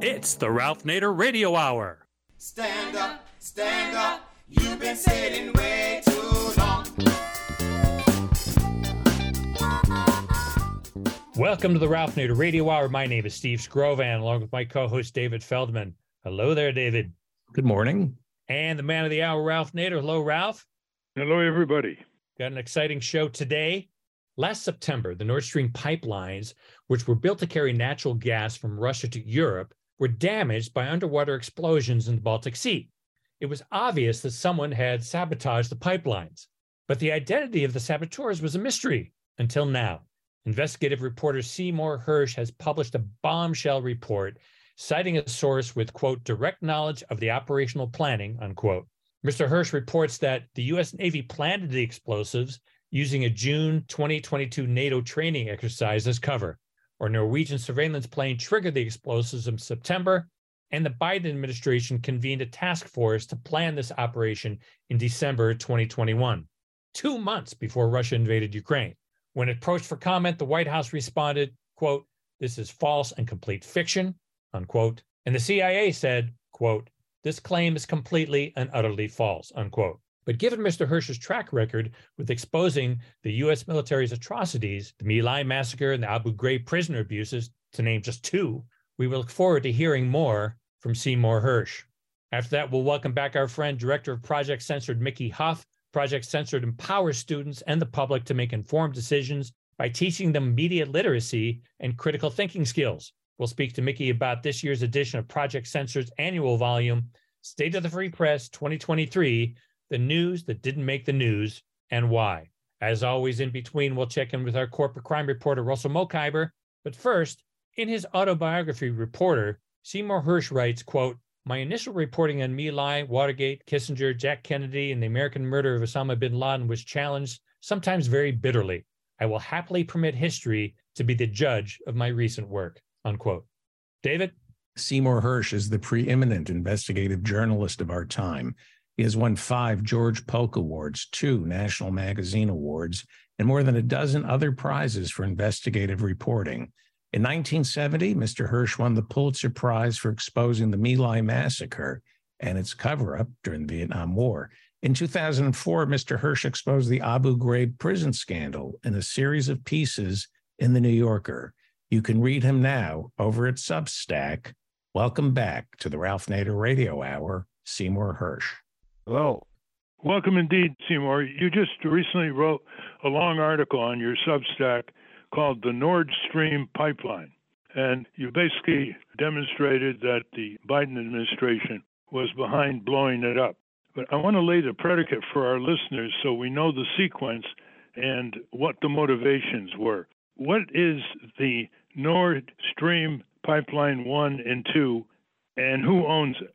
It's the Ralph Nader Radio Hour. Stand up, stand up. You've been sitting way too long. Welcome to the Ralph Nader Radio Hour. My name is Steve Skrovan, along with my co-host David Feldman. Hello there, David. Good morning. And the man of the hour, Ralph Nader. Hello, Ralph. Hello, everybody. Got an exciting show today. Last September, the Nord Stream pipelines, which were built to carry natural gas from Russia to Europe, were damaged by underwater explosions in the Baltic Sea. It was obvious that someone had sabotaged the pipelines, but the identity of the saboteurs was a mystery until now. Investigative reporter Seymour Hersh has published a bombshell report citing a source with, quote, direct knowledge of the operational planning, unquote. Mr. Hersh reports that the U.S. Navy planted the explosives using a June 2022 NATO training exercise as cover, or Norwegian surveillance plane triggered the explosives in September, and the Biden administration convened a task force to plan this operation in December 2021, two months before Russia invaded Ukraine. When approached for comment, the White House responded, quote, this is false and complete fiction, unquote. And the CIA said, quote, this claim is completely and utterly false, unquote. But given Mr. Hersh's track record with exposing the U.S. military's atrocities, the My Lai massacre and the Abu Ghraib prisoner abuses, to name just two, we will look forward to hearing more from Seymour Hersh. After that, we'll welcome back our friend, Director of Project Censored, Mickey Huff. Project Censored empowers students and the public to make informed decisions by teaching them media literacy and critical thinking skills. We'll speak to Mickey about this year's edition of Project Censored's annual volume, State of the Free Press 2023, the news that didn't make the news, and why. As always, in between, we'll check in with our corporate crime reporter, Russell Mokhiber. But first, in his autobiography, Reporter, Seymour Hersh writes, quote, my initial reporting on My Lai, Watergate, Kissinger, Jack Kennedy, and the American murder of Osama bin Laden was challenged, sometimes very bitterly. I will happily permit history to be the judge of my recent work, unquote. David? Seymour Hersh is the preeminent investigative journalist of our time. He has won five George Polk Awards, two National Magazine Awards, and more than a dozen other prizes for investigative reporting. In 1970, Mr. Hersh won the Pulitzer Prize for exposing the My Lai massacre and its cover up during the Vietnam War. In 2004, Mr. Hersh exposed the Abu Ghraib prison scandal in a series of pieces in The New Yorker. You can read him now over at Substack. Welcome back to the Ralph Nader Radio Hour, Seymour Hersh. Hello. Welcome indeed, Seymour. You just recently wrote a long article on your Substack called The Nord Stream Pipeline. And you basically demonstrated that the Biden administration was behind blowing it up. But I want to lay the predicate for our listeners so we know the sequence and what the motivations were. What is the Nord Stream Pipeline 1 and 2, and who owns it?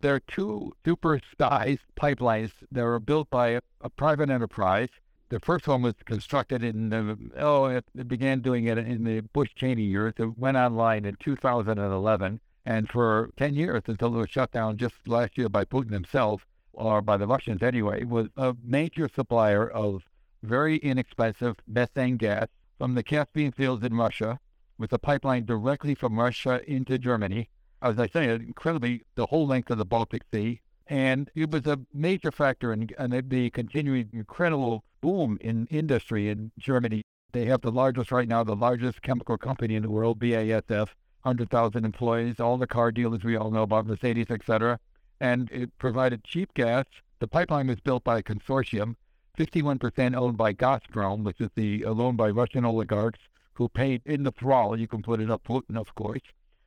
There are two super-sized pipelines that were built by a, a, private enterprise. The first one was constructed in the, oh, it, it began doing it in the Bush Cheney years. It went online in 2011. And for 10 years until it was shut down just last year by Putin himself, or by the Russians anyway, was a major supplier of very inexpensive methane gas from the Caspian fields in Russia, with a pipeline directly from Russia into Germany as I say, incredibly the whole length of the Baltic Sea. And it was a major factor in, in the continuing incredible boom in industry in Germany. They have the largest right now, the largest chemical company in the world, BASF, 100,000 employees, all the car dealers we all know about, Mercedes, etc. And it provided cheap gas. The pipeline was built by a consortium, 51% owned by Gazprom, which is the uh, owned by Russian oligarchs who paid in the thrall. You can put it up Putin, of course.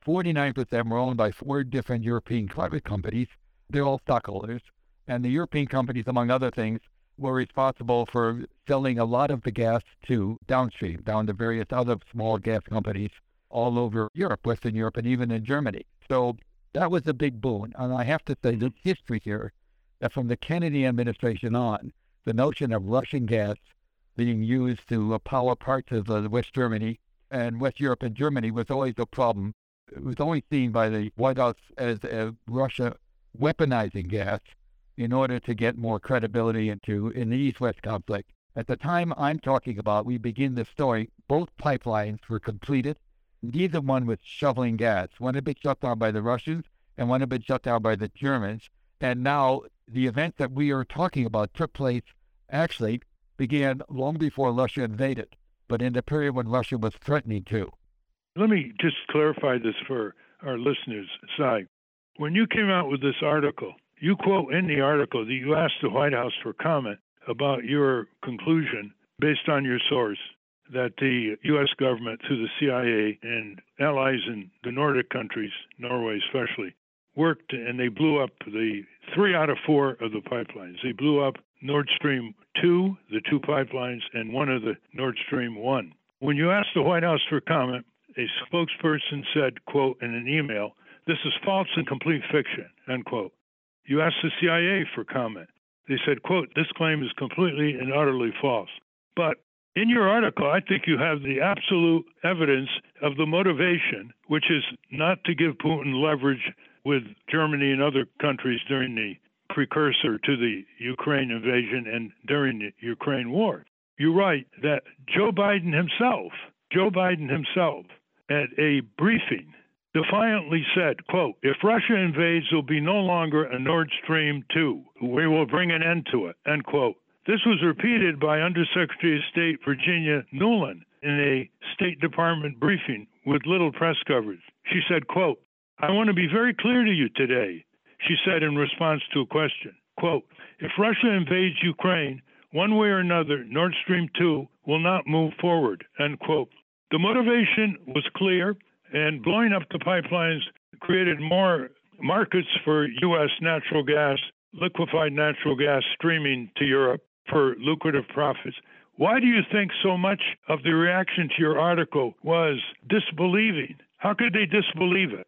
49% were owned by four different European private companies. They're all stockholders. And the European companies, among other things, were responsible for selling a lot of the gas to downstream, down to various other small gas companies all over Europe, Western Europe, and even in Germany. So that was a big boon. And I have to say, the history here, that from the Kennedy administration on, the notion of Russian gas being used to power parts of uh, West Germany and West Europe and Germany was always a problem it was only seen by the White House as, as Russia weaponizing gas in order to get more credibility into in the East-West conflict. At the time I'm talking about, we begin the story. Both pipelines were completed. neither one was shoveling gas. One had been shut down by the Russians and one had been shut down by the Germans. And now the event that we are talking about took place actually began long before Russia invaded, but in the period when Russia was threatening to. Let me just clarify this for our listeners, Sy. When you came out with this article, you quote in the article that you asked the White House for comment about your conclusion based on your source that the U.S. government, through the CIA and allies in the Nordic countries, Norway especially, worked and they blew up the three out of four of the pipelines. They blew up Nord Stream 2, the two pipelines, and one of the Nord Stream 1. When you asked the White House for comment, a spokesperson said, quote, in an email, this is false and complete fiction, unquote. You asked the CIA for comment. They said, quote, this claim is completely and utterly false. But in your article, I think you have the absolute evidence of the motivation, which is not to give Putin leverage with Germany and other countries during the precursor to the Ukraine invasion and during the Ukraine war. You write that Joe Biden himself, Joe Biden himself, at a briefing defiantly said, quote, if Russia invades, there'll be no longer a Nord Stream 2. We will bring an end to it, end quote. This was repeated by Undersecretary of State Virginia Nuland in a State Department briefing with little press coverage. She said, quote, I want to be very clear to you today, she said in response to a question. Quote, if Russia invades Ukraine, one way or another, Nord Stream 2 will not move forward, end quote. The motivation was clear and blowing up the pipelines created more markets for U.S. natural gas, liquefied natural gas streaming to Europe for lucrative profits. Why do you think so much of the reaction to your article was disbelieving? How could they disbelieve it?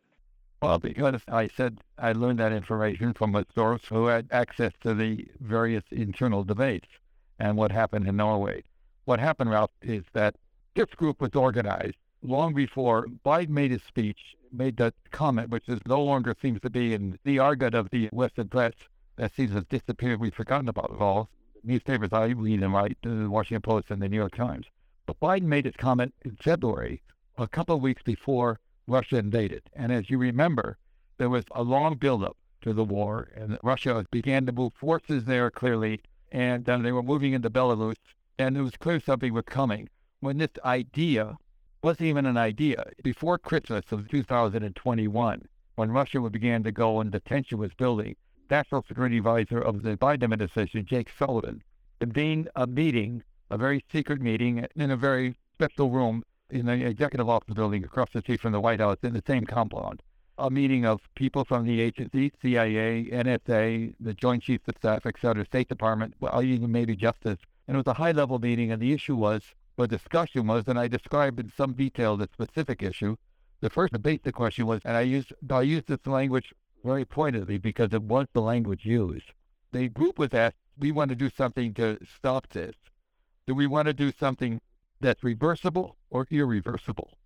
Well, because I said I learned that information from a source who had access to the various internal debates and what happened in Norway. What happened, Ralph, is that this group was organized long before Biden made his speech, made that comment, which is no longer seems to be in the argot of the Western press. That seems to have disappeared. We've forgotten about it all. Newspapers I read and write, the Washington Post and the New York Times. But Biden made his comment in February, a couple of weeks before Russia invaded. And as you remember, there was a long buildup to the war, and Russia began to move forces there clearly, and then they were moving into Belarus, and it was clear something was coming. When this idea wasn't even an idea. Before Christmas of 2021, when Russia began to go and the tension was building, National Security Advisor of the Biden administration, Jake Sullivan, convened a meeting, a very secret meeting in a very special room in the executive office building across the street from the White House in the same compound. A meeting of people from the agency, CIA, NSA, the Joint Chiefs of Staff, et cetera, State Department, well, even maybe Justice. And it was a high level meeting, and the issue was the discussion was, and I described in some detail the specific issue. The first basic question was, and I used I used this language very pointedly because it was the language used. The group was asked, we want to do something to stop this. Do we want to do something that's reversible or irreversible?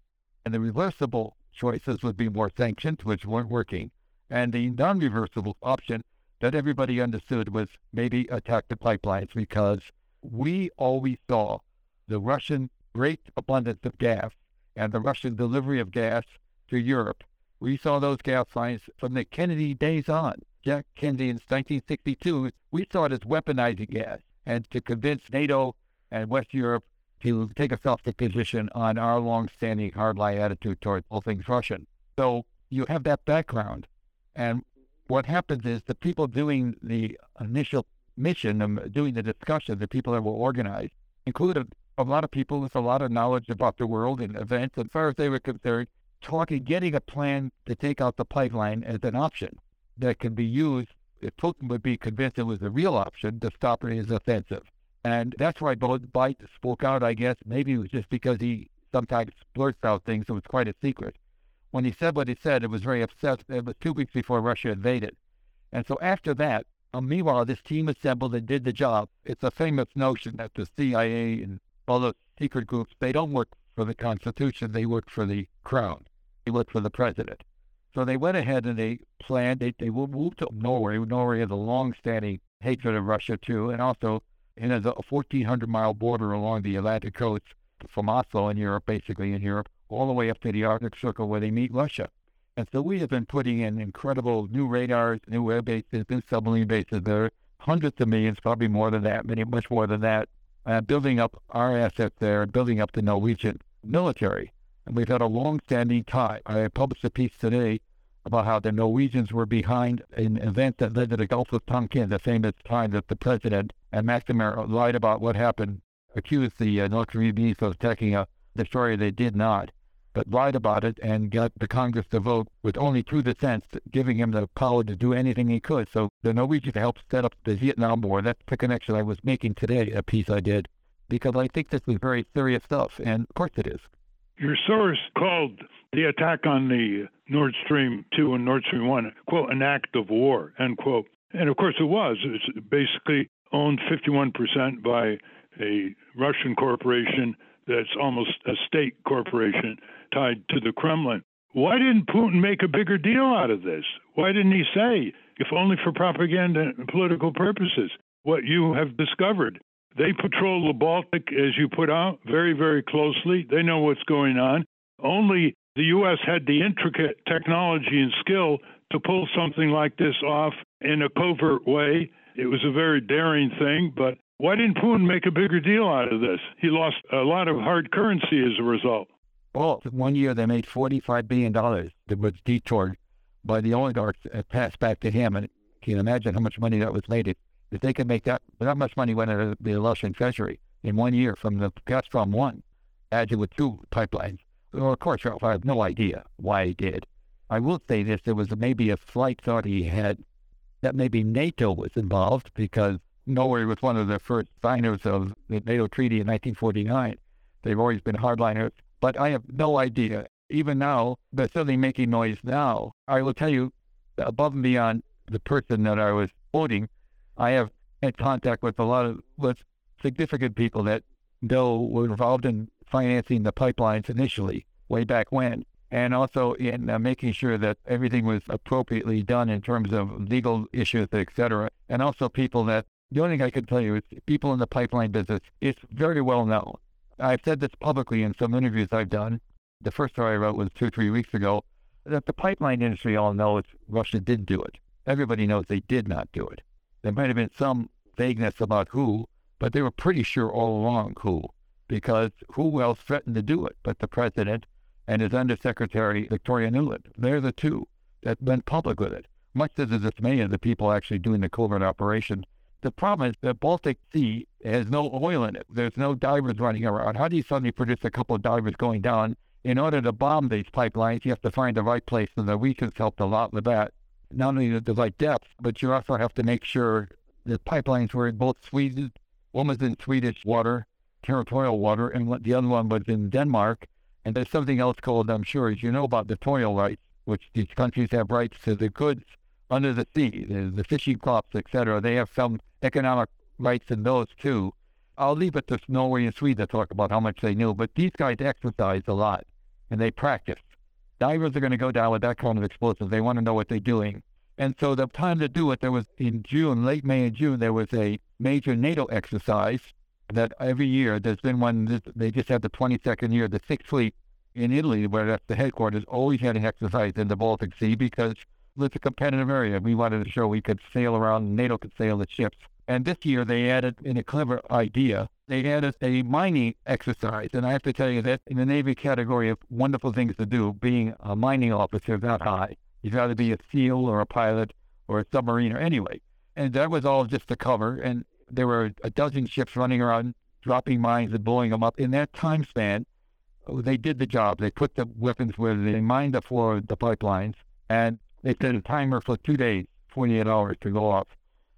And the reversible choices would be more sanctions, which weren't working. And the non reversible option that everybody understood was maybe attack the pipelines because we always saw the Russian great abundance of gas and the Russian delivery of gas to Europe. We saw those gas lines from the Kennedy days on. Jack Kennedy in 1962, we saw it as weaponizing gas and to convince NATO and West Europe to take a self position on our long-standing hardline attitude toward all things Russian. So you have that background. And what happens is the people doing the initial mission and doing the discussion, the people that were organized, included a lot of people with a lot of knowledge about the world and events, as far as they were concerned, talking, getting a plan to take out the pipeline as an option that can be used if Putin would be convinced it was a real option to stop his offensive. And that's why Biden spoke out, I guess. Maybe it was just because he sometimes blurts out things that was quite a secret. When he said what he said, it was very upset. It was two weeks before Russia invaded. And so after that, uh, meanwhile, this team assembled and did the job. It's a famous notion that the CIA and all those secret groups, they don't work for the Constitution, they work for the crown. They work for the president. So they went ahead and they planned, they, they moved to Norway. Norway has a long-standing hatred of Russia too, and also it has a 1,400 mile border along the Atlantic coast from Oslo in Europe, basically in Europe, all the way up to the Arctic Circle where they meet Russia. And so we have been putting in incredible new radars, new air bases, new submarine bases there, hundreds of millions, probably more than that, many much more than that, uh, building up our assets there, and building up the Norwegian military. And we've had a long-standing tie. I published a piece today about how the Norwegians were behind an event that led to the Gulf of Tonkin, the famous time that the president and McNamara lied about what happened, accused the uh, North Koreans of attacking a destroyer they did not, but lied about it and got the Congress to vote with only two dissents, giving him the power to do anything he could. So the Norwegians helped set up the Vietnam War. That's the connection I was making today, a piece I did, because I think this is very serious stuff, and of course it is. Your source called the attack on the Nord Stream 2 and Nord Stream 1, quote, an act of war, end quote. And of course it was. It's basically owned 51% by a Russian corporation that's almost a state corporation tied to the Kremlin. Why didn't Putin make a bigger deal out of this? Why didn't he say, if only for propaganda and political purposes, what you have discovered? They patrol the Baltic, as you put out, very, very closely. They know what's going on. Only the U.S. had the intricate technology and skill to pull something like this off in a covert way. It was a very daring thing, but why didn't Putin make a bigger deal out of this? He lost a lot of hard currency as a result. Well, one year they made $45 billion that was detoured by the oligarchs and passed back to him. And can you imagine how much money that was made? If they could make that, that much money went into the Russian treasury in one year from the Gazprom 1, added with two pipelines. Well, of course, I have no idea why he did. I will say this, there was maybe a slight thought he had that maybe NATO was involved because Norway was one of the first signers of the NATO treaty in 1949. They've always been hardliners, but I have no idea. Even now, they're certainly making noise now. I will tell you, above and beyond the person that I was quoting, I have had contact with a lot of with significant people that know were involved in financing the pipelines initially, way back when, and also in uh, making sure that everything was appropriately done in terms of legal issues, et cetera, and also people that the only thing I can tell you is people in the pipeline business, it's very well known. I've said this publicly in some interviews I've done. The first story I wrote was two, three weeks ago, that the pipeline industry all knows Russia did do it. Everybody knows they did not do it. There might have been some vagueness about who, but they were pretty sure all along who, because who else threatened to do it but the president and his undersecretary, Victoria Nuland? They're the two that went public with it, much to the dismay of the people actually doing the covert operation the problem is the Baltic Sea has no oil in it. There's no divers running around. How do you suddenly produce a couple of divers going down? In order to bomb these pipelines, you have to find the right place, and the Norwegians helped a lot with that. Not only the right depth, but you also have to make sure the pipelines were in both Sweden, one was in Swedish water, territorial water, and the other one was in Denmark. And there's something else called, I'm sure, as you know about the territorial rights, which these countries have rights to the goods under the sea, the, the fishing crops, etc. They have some economic rights in those too. I'll leave it to Norway and Sweden to talk about how much they knew, but these guys exercise a lot and they practice. Divers are going to go down with that kind of explosive. They want to know what they're doing. And so the time to do it, there was in June, late May and June, there was a major NATO exercise that every year there's been one, they just had the 22nd year, the Sixth Fleet in Italy, where that's the headquarters, always had an exercise in the Baltic Sea because it's a competitive area. We wanted to show we could sail around, NATO could sail the ships. And this year they added, in a clever idea, they added a mining exercise. And I have to tell you that in the Navy category of wonderful things to do, being a mining officer that high, you've got to be a SEAL or a pilot or a submariner anyway. And that was all just to cover. And there were a dozen ships running around, dropping mines and blowing them up. In that time span, they did the job. They put the weapons where they mined the floor of the pipelines, and they set a timer for two days, 48 hours to go off.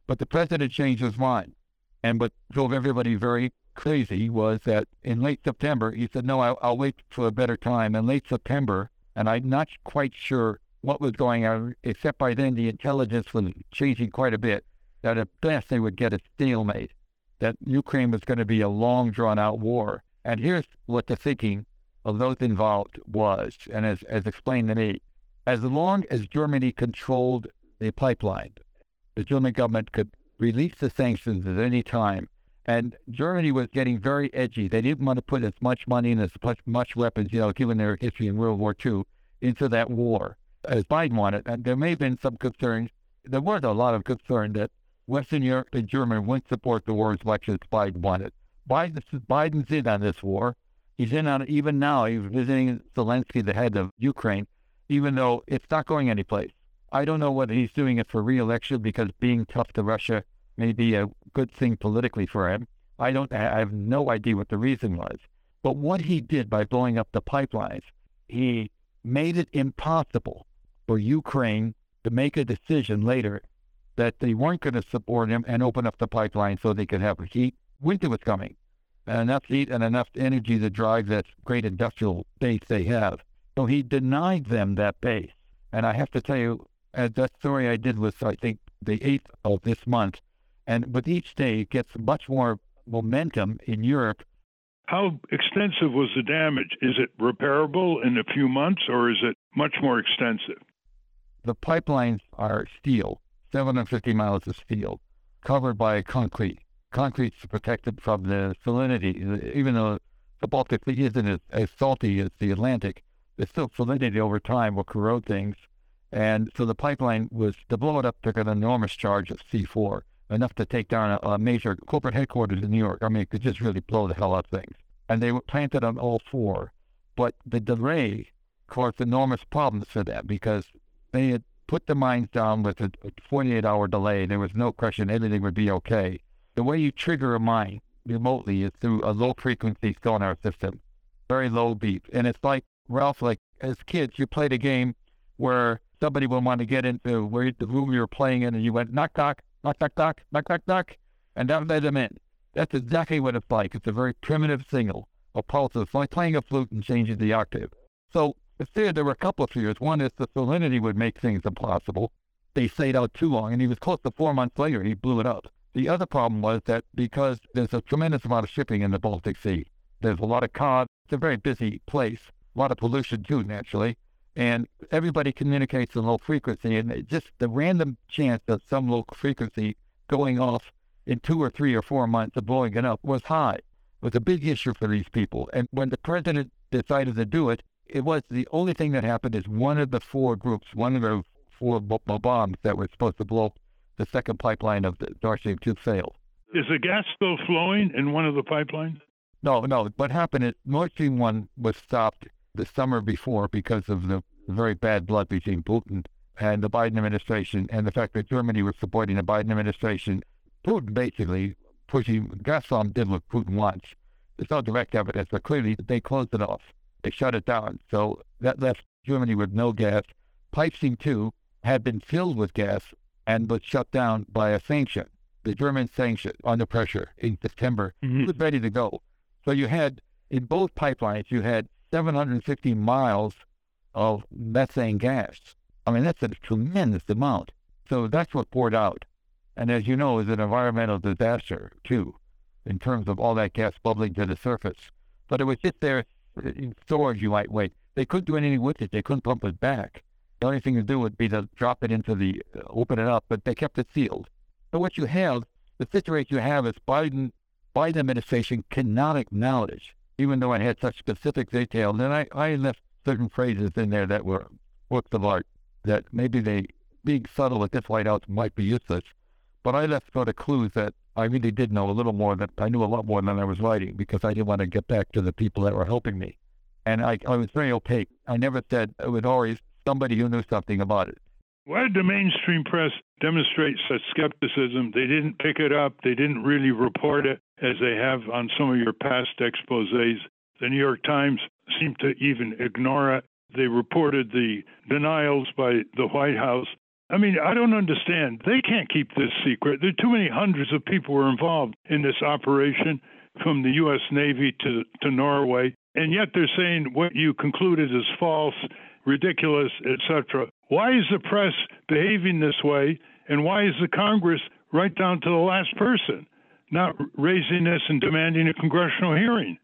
But the president changed his mind. And what drove everybody very crazy was that in late September, he said, no, I'll, I'll wait for a better time. In late September, and I'm not quite sure what was going on, except by then the intelligence was changing quite a bit, that at best they would get a stalemate, that Ukraine was going to be a long drawn out war. And here's what the thinking of those involved was, and as, as explained to me. As long as Germany controlled the pipeline, the German government could release the sanctions at any time And Germany was getting very edgy. They didn't want to put as much money and as much, much weapons, you know, given their history in World War II, into that war as Biden wanted. And there may have been some concern. There was a lot of concern that Western Europe and Germany wouldn't support the war as much as Biden wanted. Biden, Biden's in on this war. He's in on it even now. He's visiting Zelensky, the head of Ukraine, even though it's not going anyplace. I don't know whether he's doing it for re-election because being tough to Russia may be a good thing politically for him. I don't. I have no idea what the reason was. But what he did by blowing up the pipelines, he made it impossible for Ukraine to make a decision later that they weren't going to support him and open up the pipeline so they could have heat. Winter was coming, and enough heat and enough energy to drive that great industrial base they have. So he denied them that base. And I have to tell you, as that story I did was, I think, the 8th of this month. And with each day, it gets much more momentum in Europe. How extensive was the damage? Is it repairable in a few months or is it much more extensive? The pipelines are steel, 750 miles of steel, covered by concrete. Concrete's protected from the salinity, even though the Baltic Sea isn't as, as salty as the Atlantic. Still salinity over time will corrode things. And so the pipeline was, to blow it up, took an enormous charge of C4, enough to take down a, a major corporate headquarters in New York. I mean, it could just really blow the hell out things. And they planted on all four. But the delay caused enormous problems for them because they had put the mines down with a 48 hour delay. There was no question everything would be okay. The way you trigger a mine remotely is through a low frequency sonar system, very low beep. And it's like, Ralph, like as kids, you played a game where somebody would want to get into where the room you were playing in and you went knock, knock, knock, knock, knock, knock, knock, knock, and that led them in. That's exactly what it's like. It's a very primitive signal, a pulse. It's like playing a flute and changing the octave. So the fear, there were a couple of fears. One is the salinity would make things impossible. They stayed out too long, and he was close to four months later, he blew it up. The other problem was that because there's a tremendous amount of shipping in the Baltic Sea, there's a lot of cod. It's a very busy place, a lot of pollution too, naturally. And everybody communicates in low frequency, and just the random chance of some low frequency going off in two or three or four months of blowing it up was high. It was a big issue for these people. And when the president decided to do it, it was the only thing that happened is one of the four groups, one of the four b- b- bombs that were supposed to blow the second pipeline of the Stream 2 failed. Is the gas still flowing in one of the pipelines? No, no. What happened is Nord Stream 1 was stopped the summer before because of the very bad blood between Putin and the Biden administration and the fact that Germany was supporting the Biden administration. Putin basically pushing Gazprom did what Putin wants. There's no direct evidence, but clearly they closed it off. They shut it down. So that left Germany with no gas. Pipestein 2 had been filled with gas and was shut down by a sanction, the German sanction under pressure in September. Mhm. It was ready to go. So you had, in both pipelines, you had 750 miles of methane gas. I mean, that's a tremendous amount. So that's what poured out. And as you know, is an environmental disaster, too, in terms of all that gas bubbling to the surface. But it was just there in storage, you might wait. They couldn't do anything with it. They couldn't pump it back. The only thing to do would be to drop it into the, uh, open it up, but they kept it sealed. So what you have, the situation you have is Biden, Biden administration cannot acknowledge, even though I had such specific detail, and I, I left certain phrases in there that were works of art, that maybe they, being subtle at this White House might be useless, but I left sort of clues that I really did know a little more that I knew a lot more than I was writing because I didn't want to get back to the people that were helping me. And I, I was very opaque. I never said it was always somebody who knew something about it. Why did the mainstream press demonstrate such skepticism? They didn't pick it up. They didn't really report it as they have on some of your past exposés. The New York Times seemed to even ignore it. They reported the denials by the White House. I mean, I don't understand. They can't keep this secret. There are too many hundreds of people were involved in this operation from the U.S. Navy to, to Norway. And yet they're saying what you concluded is false, ridiculous, etc. Why is the press behaving this way? And why is the Congress, right down to the last person, not raising this and demanding a congressional hearing?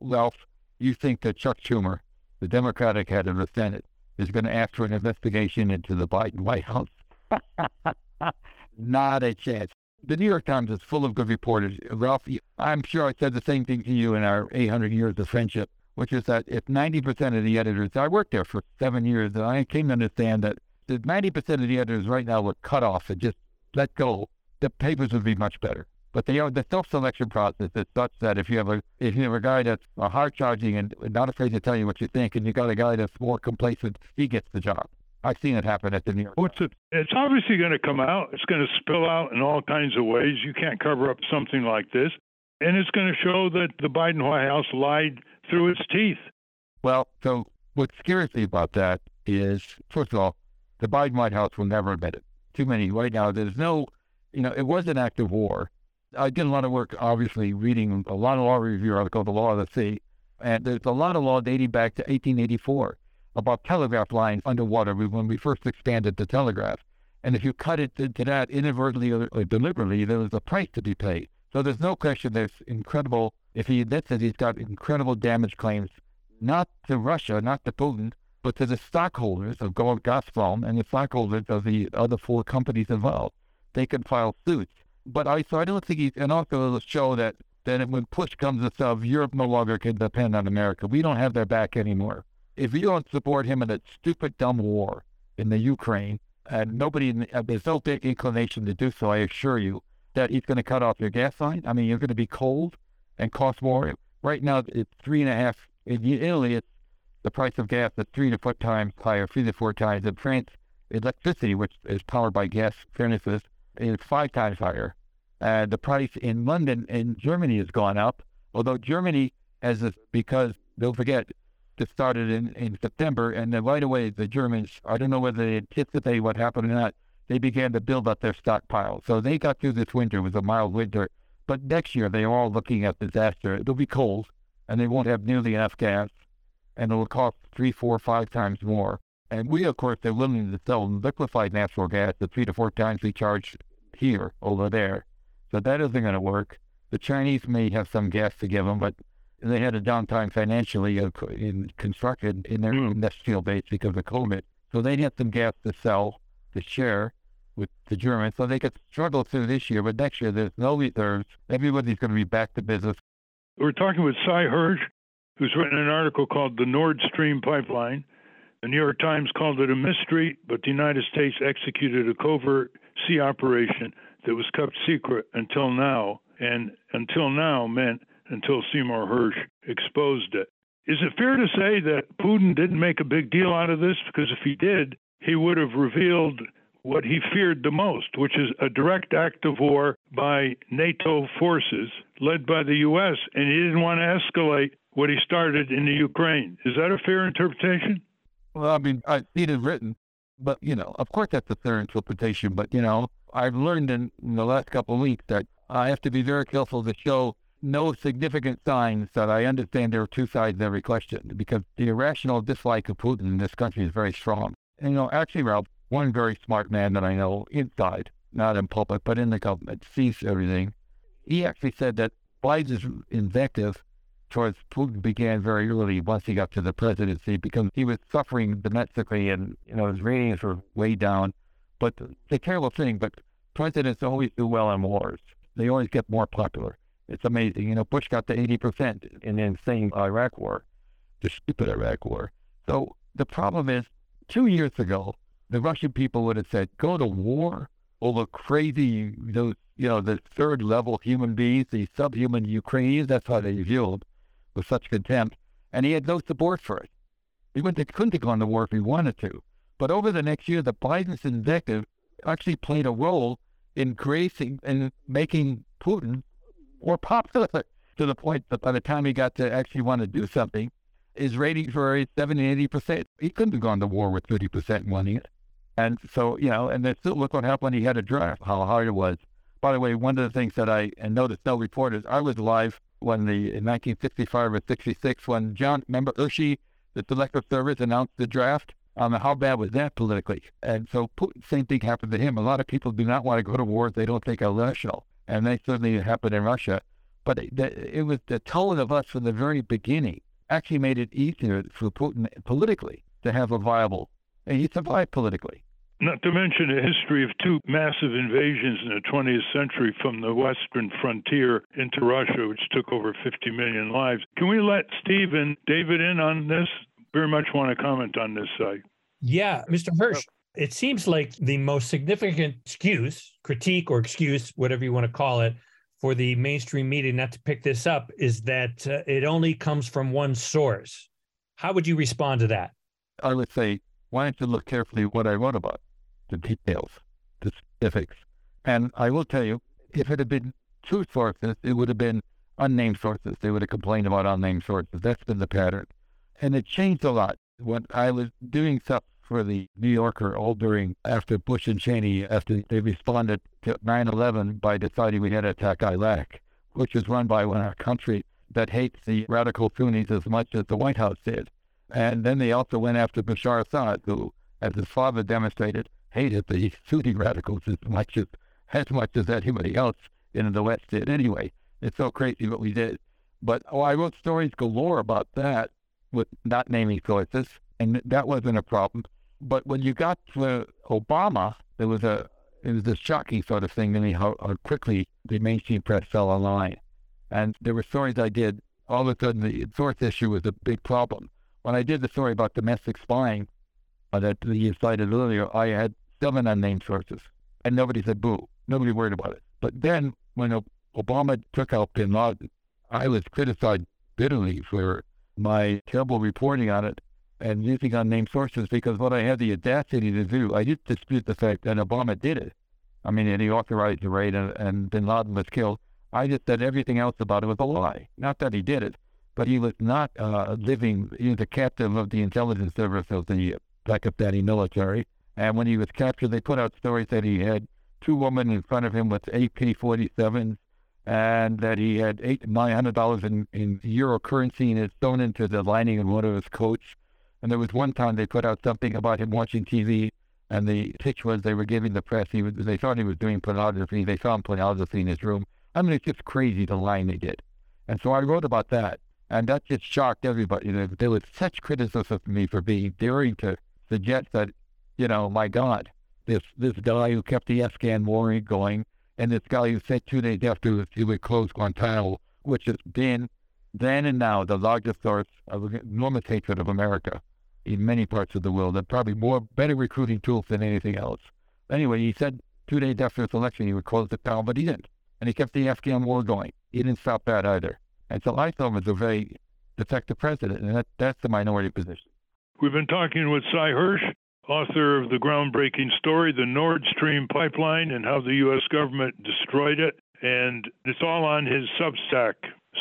Ralph, you think that Chuck Schumer, the Democratic head of the Senate, is going to ask for an investigation into the Biden White House? Not a chance. the New York Times is full of good reporters. Ralph, I'm sure I said the same thing to you in our 800 years of friendship, which is that if 90% of the editors, I worked there for seven years, and I came to understand that if 90% of the editors right now were cut off and just let go, the papers would be much better. But they are, the self-selection process is such that if you have a if you have a guy that's hard charging and not afraid to tell you what you think, and you got a guy that's more complacent, he gets the job. I've seen it happen at the New York. It's obviously going to come out. It's going to spill out in all kinds of ways. You can't cover up something like this, and it's going to show that the Biden White House lied through its teeth. Well, so what scares me about that is, first of all, the Biden White House will never admit it. Too many right now. There's no, you know, it was an act of war. I did a lot of work, obviously, reading a lot of law review articles, The Law of the Sea, and there's a lot of law dating back to 1884 about telegraph lines underwater when we first expanded the telegraph. And if you cut it to, that inadvertently or deliberately, there was a price to be paid. So there's no question there's incredible, if he admits that he's got incredible damage claims, not to Russia, not to Putin, but to the stockholders of Gazprom and the stockholders of the other four companies involved. They can file suits. But I, so I don't think he's, and also it'll show that, that when push comes to shove, Europe no longer can depend on America. We don't have their back anymore if you don't support him in that stupid, dumb war in the Ukraine, and nobody, there's no big inclination to do so, I assure you, that he's going to cut off your gas line. I mean, you're going to be cold and cost more. Right now, it's three and a half. In Italy, it's the price of gas is three to four times higher, three to four times. In France, electricity, which is powered by gas furnaces, is five times higher. Uh, the price in London and Germany has gone up, although Germany has this, because don't forget, that started in, in September, and then right away the Germans, I don't know whether they anticipated what happened or not, they began to build up their stockpile. So they got through this winter, it was a mild winter, but next year they are all looking at disaster. It'll be cold, and they won't have nearly enough gas, and it'll cost three, four, five times more. And we, of course, are willing to sell liquefied natural gas at three to four times we charge here over there. So that isn't going to work. The Chinese may have some gas to give them, but they had a downtime financially in construction in their mm. industrial base because of COVID. So they had some gas to sell, to share with the Germans. So they could struggle through this year, but next year there's no reserves. Everybody's going to be back to business. We're talking with Sy Hersh, who's written an article called The Nord Stream Pipeline. The New York Times called it a mystery, but the United States executed a covert sea operation that was kept secret until now, and until now meant until Seymour Hersh exposed it. Is it fair to say that Putin didn't make a big deal out of this? Because if he did, he would have revealed what he feared the most, which is a direct act of war by NATO forces led by the U.S., and he didn't want to escalate what he started in the Ukraine. Is that a fair interpretation? Well, I mean, I see it written, but, you know, of course that's a fair interpretation, but, you know, I've learned in, in the last couple of weeks that I have to be very careful to show no significant signs that I understand there are two sides to every question because the irrational dislike of Putin in this country is very strong. And, you know, actually, Ralph, one very smart man that I know inside, not in public, but in the government, sees everything. He actually said that Biden's invective towards Putin began very early once he got to the presidency because he was suffering domestically and, you know, his ratings were way down. But the terrible thing, but presidents always do well in wars. They always get more popular. It's amazing. You know, Bush got to 80% in the insane Iraq war, the stupid Iraq war. So the problem is, two years ago, the Russian people would have said, go to war over crazy, those, you know, the third level human beings, the subhuman Ukrainians. That's how they viewed with such contempt. And he had no support for it. He wouldn't, couldn't have gone to war if he wanted to. But over the next year, the Biden's invective actually played a role in creating and making Putin more popular to the point that by the time he got to actually want to do something, his ratings were 70, 80%. He couldn't have gone to war with 30% wanting it. And so, you know, and still look what happened when he had a draft, how hard it was. By the way, one of the things that I and noticed no reporters, I was live when the in 1965 or 66 when John, remember Hershey, the Selective Service announced the draft. How bad was that politically? And so Putin, same thing happened to him. A lot of people do not want to go to war they don't think are rational and they certainly happened in Russia. But it, it was the tone of us from the very beginning actually made it easier for Putin politically to have a viable, and he survived politically. Not to mention a history of two massive invasions in the 20th century from the western frontier into Russia, which took over 50 million lives. Can we let Steve and David in on this? Very much want to comment on this site. Yeah, Mr. Hersh, it seems like the most significant excuse, critique, or excuse, whatever you want to call it, for the mainstream media not to pick this up is that uh, it only comes from one source. How would you respond to that? I would say, why don't you look carefully what I wrote about, the details, the specifics. And I will tell you, if it had been two sources, it would have been unnamed sources. They would have complained about unnamed sources. That's been the pattern. And it changed a lot. When I was doing stuff for the New Yorker all during after Bush and Cheney, after they responded to 9 11 by deciding we had to attack Iraq, which is run by one country that hates the radical Sunnis as much as the White House did. And then they also went after Bashar Assad, who, as his father demonstrated, hated the Sunni radicals as much as as much as anybody else in the West did. Anyway, it's so crazy what we did. But oh, I wrote stories galore about that with not naming sources, and that wasn't a problem. But when you got to Obama, there was a it was a shocking sort of thing to me how, how quickly the mainstream press fell online. And there were stories I did. All of a sudden, the source issue was a big problem. When I did the story about domestic spying uh, that you cited earlier, I had seven unnamed sources, and nobody said boo. Nobody worried about it. But then when Obama took out bin Laden, I was criticized bitterly for my terrible reporting on it and using unnamed sources because what I had the audacity to do, I did dispute the fact that Obama did it. I mean, and he authorized the raid and, and bin Laden was killed. I just said everything else about it was a lie. Not that he did it, but he was not uh, living, he was a captive of the intelligence service of the Pakistani military. And when he was captured, they put out stories that he had two women in front of him with AK-47s and that he had eight nine hundred dollars in, in euro currency and it's thrown into the lining of one of his coats and there was one time they put out something about him watching TV, and the pitch was they were giving the press, he was, they thought he was doing pornography. They saw him pornography in his room. I mean, it's just crazy the line they did. And so I wrote about that, and that just shocked everybody. There, was such criticism of me for being daring to suggest that, you know, my God, this this guy who kept the Afghan war going, and this guy who said two days after he would close Guantanamo, which has been then and now the largest source of enormous hatred of America in many parts of the world and probably more better recruiting tools than anything else. Anyway, he said two days after his election he would close the town, but he didn't. And he kept the Afghan war going. He didn't stop that either. And so I thought him as a very effective president, and that, that's the minority position. We've been talking with Sy Hersh, author of the groundbreaking story, The Nord Stream Pipeline and How the U.S. Government Destroyed It. And it's all on his Substack,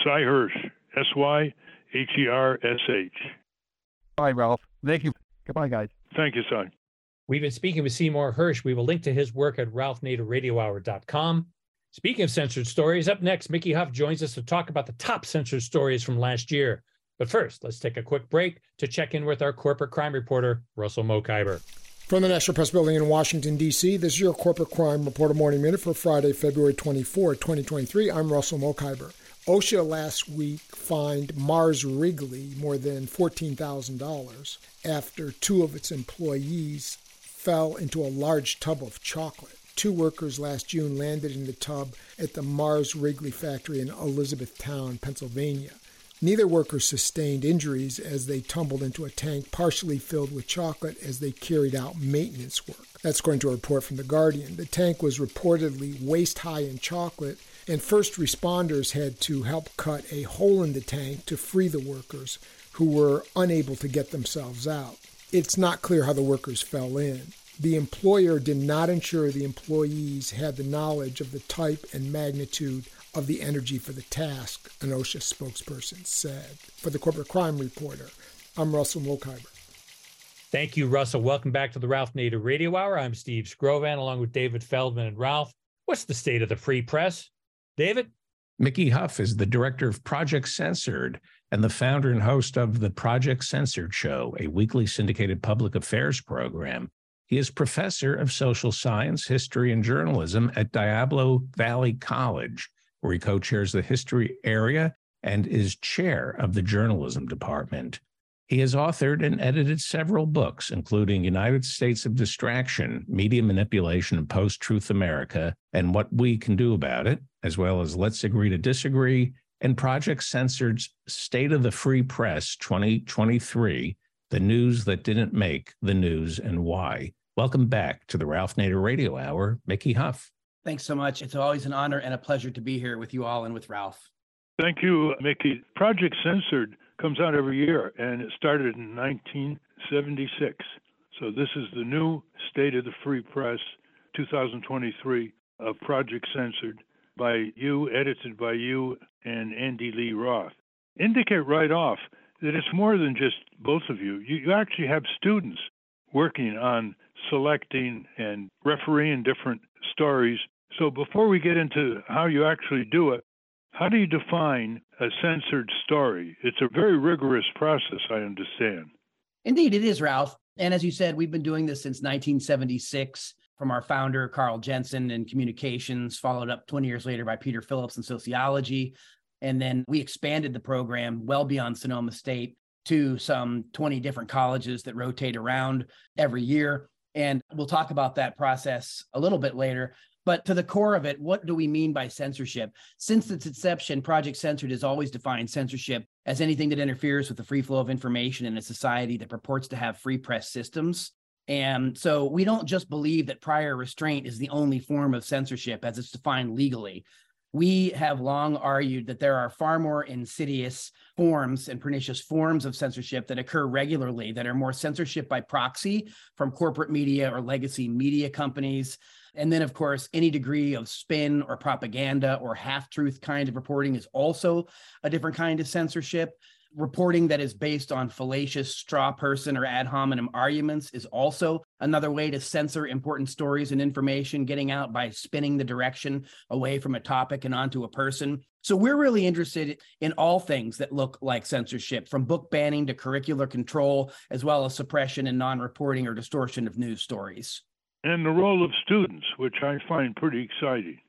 Sy Hersh, S Y H E R S H. Bye, Ralph. Thank you. Goodbye, guys. Thank you, son. We've been speaking with Seymour Hersh. We will link to his work at ralphnaderradiohour.com. Speaking of censored stories, up next, Mickey Huff joins us to talk about the top censored stories from last year. But first, let's take a quick break to check in with our corporate crime reporter, Russell Mokhiber. From the National Press Building in Washington, D.C., this is your Corporate Crime Reporter Morning Minute for Friday, February 24, 2023. I'm Russell Mokhiber. OSHA last week fined Mars Wrigley more than $14,000 after two of its employees fell into a large tub of chocolate. Two workers last June landed in the tub at the Mars Wrigley factory in Elizabethtown, Pennsylvania. Neither worker sustained injuries as they tumbled into a tank partially filled with chocolate as they carried out maintenance work. That's according to a report from The Guardian. The tank was reportedly waist high in chocolate and first responders had to help cut a hole in the tank to free the workers who were unable to get themselves out. It's not clear how the workers fell in. The employer did not ensure the employees had the knowledge of the type and magnitude of the energy for the task, an OSHA spokesperson said. For the Corporate Crime Reporter, I'm Russell Mokhiber. Thank you, Russell. Welcome back to the Ralph Nader Radio Hour. I'm Steve Skrovan, along with David Feldman and Ralph. What's the state of the free press? David? Mickey Huff is the director of Project Censored and the founder and host of the Project Censored Show, a weekly syndicated public affairs program. He is professor of social science, history, and journalism at Diablo Valley College, where he co chairs the history area and is chair of the journalism department. He has authored and edited several books, including United States of Distraction, Media Manipulation and Post Truth America, and What We Can Do About It, as well as Let's Agree to Disagree and Project Censored's State of the Free Press 2023 The News That Didn't Make the News and Why. Welcome back to the Ralph Nader Radio Hour, Mickey Huff. Thanks so much. It's always an honor and a pleasure to be here with you all and with Ralph. Thank you, Mickey. Project Censored comes out every year, and it started in 1976. So this is the new State of the Free Press 2023 of Project Censored by you, edited by you and Andy Lee Roth. Indicate right off that it's more than just both of you. You, you actually have students working on selecting and refereeing different stories. So before we get into how you actually do it, how do you define a censored story? It's a very rigorous process, I understand. Indeed, it is, Ralph. And as you said, we've been doing this since 1976 from our founder, Carl Jensen, in communications, followed up 20 years later by Peter Phillips in sociology. And then we expanded the program well beyond Sonoma State to some 20 different colleges that rotate around every year. And we'll talk about that process a little bit later. But to the core of it, what do we mean by censorship? Since its inception, Project Censored has always defined censorship as anything that interferes with the free flow of information in a society that purports to have free press systems. And so we don't just believe that prior restraint is the only form of censorship as it's defined legally. We have long argued that there are far more insidious forms and pernicious forms of censorship that occur regularly that are more censorship by proxy from corporate media or legacy media companies and then, of course, any degree of spin or propaganda or half truth kind of reporting is also a different kind of censorship. Reporting that is based on fallacious straw person or ad hominem arguments is also another way to censor important stories and information getting out by spinning the direction away from a topic and onto a person. So we're really interested in all things that look like censorship, from book banning to curricular control, as well as suppression and non reporting or distortion of news stories and the role of students, which I find pretty exciting.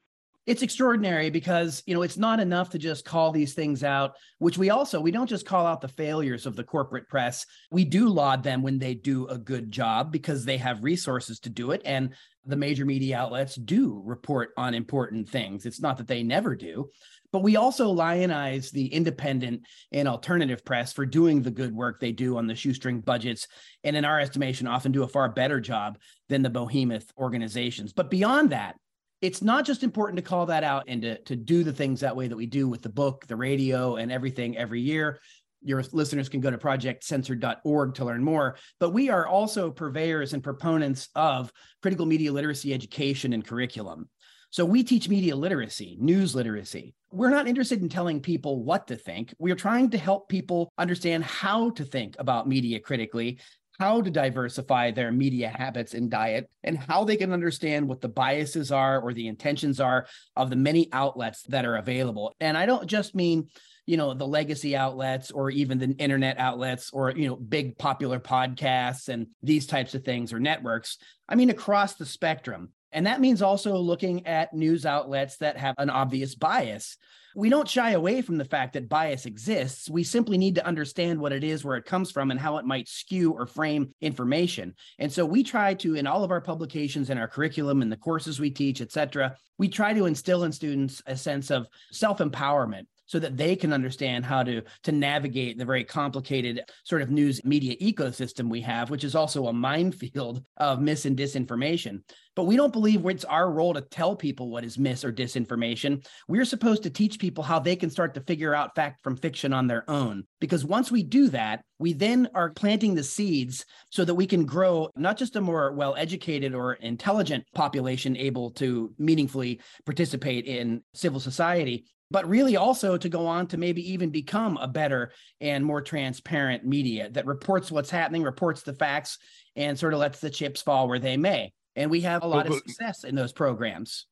It's extraordinary because, you know, it's not enough to just call these things out, which we also, we don't just call out the failures of the corporate press. We do laud them when they do a good job because they have resources to do it. And the major media outlets do report on important things. It's not that they never do, but we also lionize the independent and alternative press for doing the good work they do on the shoestring budgets. And in our estimation, often do a far better job than the behemoth organizations. But beyond that, it's not just important to call that out and to, to do the things that way that we do with the book, the radio, and everything every year. Your listeners can go to projectcensored.org to learn more. But we are also purveyors and proponents of critical media literacy education and curriculum. So we teach media literacy, news literacy. We're not interested in telling people what to think. We are trying to help people understand how to think about media critically, how to diversify their media habits and diet, and how they can understand what the biases are or the intentions are of the many outlets that are available. And I don't just mean you know the legacy outlets or even the internet outlets or you know big popular podcasts and these types of things or networks i mean across the spectrum and that means also looking at news outlets that have an obvious bias. We don't shy away from the fact that bias exists. We simply need to understand what it is, where it comes from, and how it might skew or frame information. And so we try to, in all of our publications and our curriculum in the courses we teach, et cetera, we try to instill in students a sense of self empowerment so that they can understand how to to navigate the very complicated sort of news media ecosystem we have which is also a minefield of mis and disinformation. But we don't believe it's our role to tell people what is mis or disinformation. We're supposed to teach people how they can start to figure out fact from fiction on their own. Because once we do that we then are planting the seeds so that we can grow not just a more well educated or intelligent population able to meaningfully participate in civil society but really also to go on to maybe even become a better and more transparent media that reports what's happening, reports the facts, and sort of lets the chips fall where they may. And we have a lot well, of success in those programs.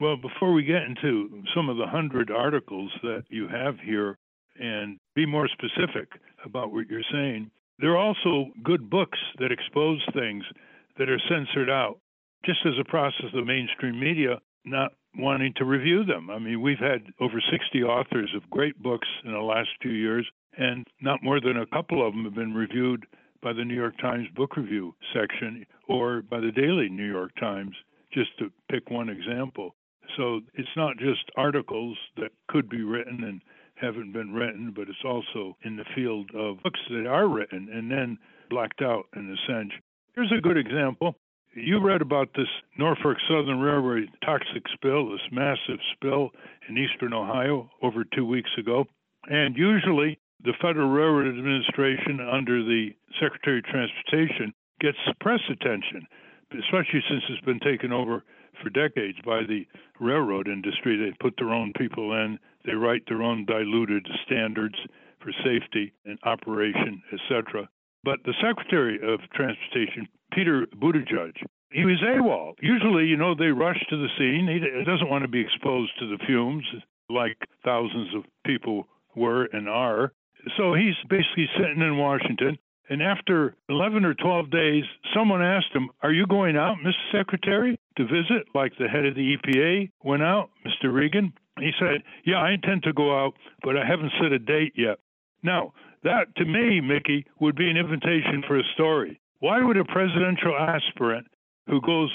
Well, before we get into some of the hundred articles that you have here and be more specific about what you're saying, there are also good books that expose things that are censored out. Just as a process, the mainstream media not wanting to review them. I mean, we've had over 60 authors of great books in the last two years, and not more than a couple of them have been reviewed by the New York Times Book Review section or by the Daily New York Times, just to pick one example. So it's not just articles that could be written and haven't been written, but it's also in the field of books that are written and then blacked out in a sense. Here's a good example. You read about this Norfolk Southern Railway toxic spill, this massive spill in eastern Ohio over two weeks ago. And usually the Federal Railroad Administration, under the Secretary of Transportation, gets press attention, especially since it's been taken over for decades by the railroad industry. They put their own people in, they write their own diluted standards for safety and operation, etc. But the Secretary of Transportation, Peter Buttigieg, he was AWOL. Usually, you know, they rush to the scene. He doesn't want to be exposed to the fumes like thousands of people were and are. So he's basically sitting in Washington. And after 11 or 12 days, someone asked him, Are you going out, Mr. Secretary, to visit like the head of the EPA went out, Mr. Regan? He said, Yeah, I intend to go out, but I haven't set a date yet. Now, that to me, Mickey, would be an invitation for a story. Why would a presidential aspirant who goes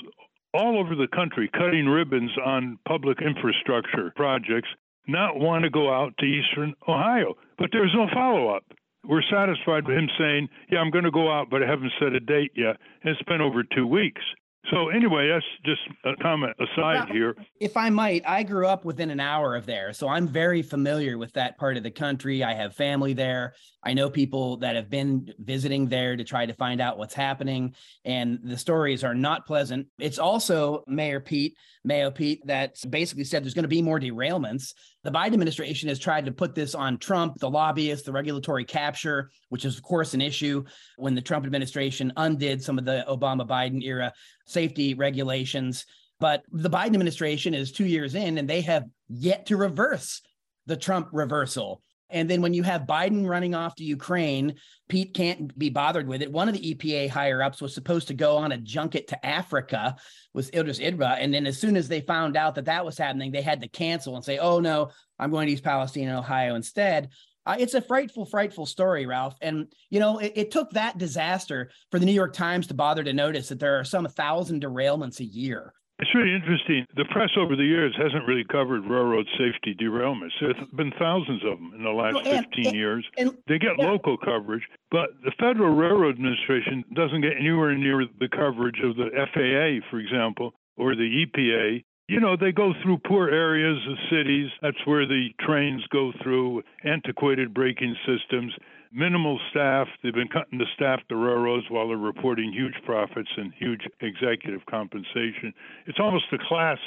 all over the country cutting ribbons on public infrastructure projects not want to go out to eastern Ohio? But there's no follow up. We're satisfied with him saying, Yeah, I'm going to go out, but I haven't set a date yet. And it's been over two weeks. So anyway, that's just a comment aside Now, here. If I might, I grew up within an hour of there. So I'm very familiar with that part of the country. I have family there. I know people that have been visiting there to try to find out what's happening. And the stories are not pleasant. It's also Mayor Pete, Mayo Pete, that basically said there's going to be more derailments. The Biden administration has tried to put this on Trump, the lobbyists, the regulatory capture, which is, of course, an issue when the Trump administration undid some of the Obama Biden era safety regulations. But the Biden administration is two years in and they have yet to reverse the Trump reversal. And then when you have Biden running off to Ukraine, Pete can't be bothered with it. One of the EPA higher ups was supposed to go on a junket to Africa with Idris Idra. And then as soon as they found out that that was happening, they had to cancel and say, oh, no, I'm going to East Palestine and Ohio instead. Uh, it's a frightful, frightful story, Ralph. And, you know, it, it took that disaster for the New York Times to bother to notice that there are some thousand derailments a year. It's really interesting. The press over the years hasn't really covered railroad safety derailments. There's been thousands of them in the last No, and- 15 and- years. And They get Yeah. local coverage, but the Federal Railroad Administration doesn't get anywhere near the coverage of the FAA, for example, or the EPA. You know, they go through poor areas of cities. That's where the trains go through, antiquated braking systems, minimal staff. They've been cutting the staff to railroads while they're reporting huge profits and huge executive compensation. It's almost a class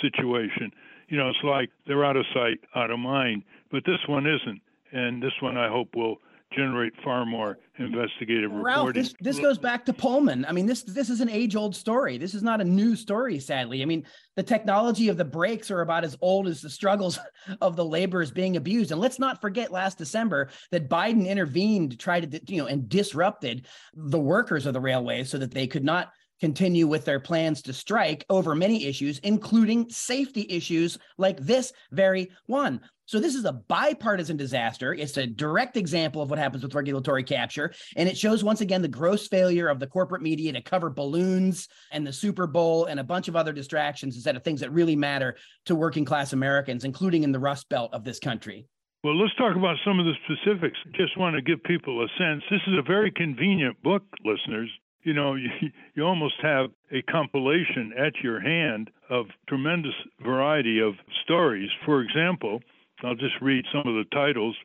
situation. You know, it's like they're out of sight, out of mind. But this one isn't. And this one, I hope, will generate far more investigative Ralph, reporting. this, this goes back to Pullman. I mean, this this is an age-old story. This is not a new story, sadly. I mean, the technology of the brakes are about as old as the struggles of the laborers being abused. And let's not forget last December that Biden intervened to try to, you know, and disrupted the workers of the railways so that they could not continue with their plans to strike over many issues, including safety issues like this very one. So this is a bipartisan disaster. It's a direct example of what happens with regulatory capture. And it shows once again the gross failure of the corporate media to cover balloons and the Super Bowl and a bunch of other distractions instead of things that really matter to working class Americans, including in the Rust Belt of this country. Well, let's talk about some of the specifics. Just want to give people a sense. This is a very convenient book, listeners. You know, you, you almost have a compilation at your hand of tremendous variety of stories. For example, I'll just read some of the titles.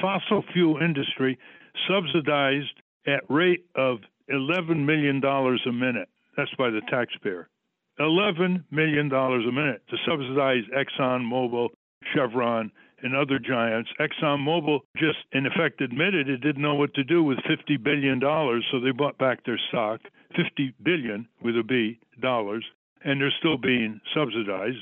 Fossil fuel industry subsidized at rate of $11 million a minute. That's by the taxpayer. $11 million a minute to subsidize Exxon Mobil, Chevron, and other giants. ExxonMobil just, in effect, admitted it didn't know what to do with $50 billion, so they bought back their stock, 50 billion with a B dollars, and they're still being subsidized.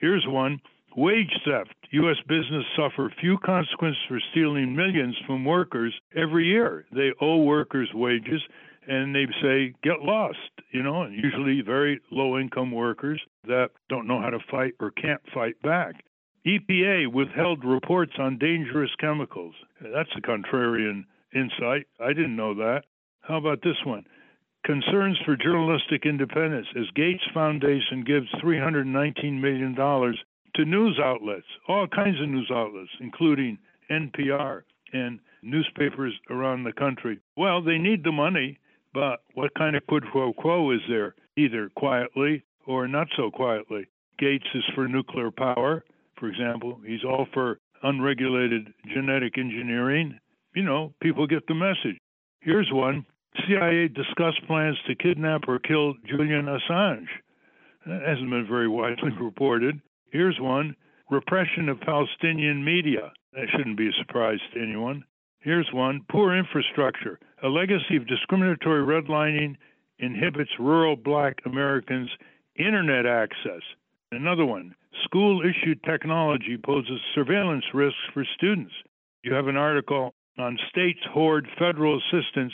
Here's one wage theft. U.S. business suffer few consequences for stealing millions from workers every year. They owe workers wages, and they say get lost. You know, and usually very low income workers that don't know how to fight or can't fight back. EPA withheld reports on dangerous chemicals. That's a contrarian insight. I didn't know that. How about this one? Concerns for journalistic independence as Gates Foundation gives $319 million to news outlets, all kinds of news outlets, including NPR and newspapers around the country. Well, they need the money, but what kind of quid pro quo is there, either quietly or not so quietly? Gates is for nuclear power, for example. He's all for unregulated genetic engineering. You know, people get the message. Here's one CIA discussed plans to kidnap or kill Julian Assange. That hasn't been very widely reported. Here's one repression of Palestinian media. That shouldn't be a surprise to anyone. Here's one poor infrastructure. A legacy of discriminatory redlining inhibits rural black Americans' internet access. Another one school issued technology poses surveillance risks for students. You have an article on states hoard federal assistance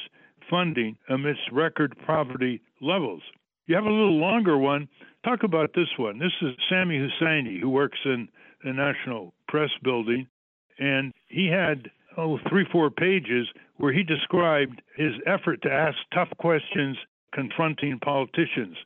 funding amidst record poverty levels. You have a little longer one. Talk about this one. This is Sami Husseini, who works in the National Press Building, and he had oh three four pages where he described his effort to ask tough questions confronting politicians